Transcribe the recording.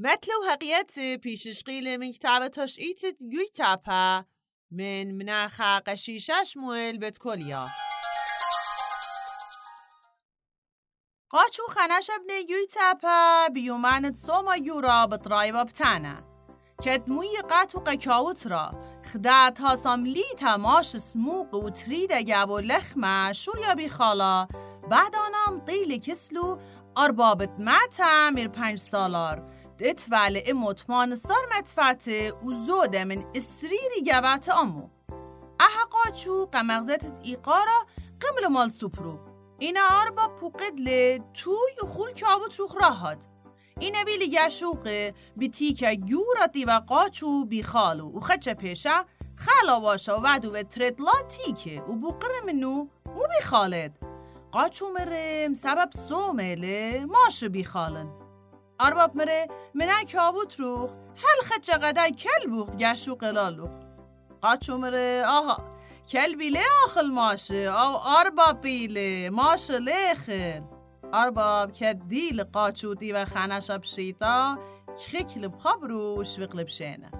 مثل هقيت بيشش قيل من كتابة تشقيت يويتابا من مناخ قشيشة شمويل بتكوليا قاچو خنش ابن يويتابا بيومانت سوما يورا بطرايبا بتانا كد موي قاتو قكاوت را. خدات هاسام لی تماش سموق و تريد جابو لخمه شوريا بخالا بعد آنام طيل كسلو أربابت معتا مير پنج سالار. دت ولی اموتمان سار متفته و زوده من گوات امو اها قاچو قمغزت ایقارا قمل مال سپرو اینا آربا پوقدل توی خول کابوت روخ راهاد. این بیلی گشوقه بی تیکه گورتی و قاچو بی خالو. و خچه پیشه خلا واشا و دو و تردلا تیکه و بوقر منو مو بی خالد. قاچو مرم سبب سومله ماشو بی خالن. ارباب مره منه کابوت روخ هل خچه قده کل بوخت گشو قلالو قاچو مره آها کل بیله آخل ماشه او ارباب بیله ماشه لیخل ارباب که دیل قاچودی و خنش بشیتا خیکل بخبروش وقلب شینه.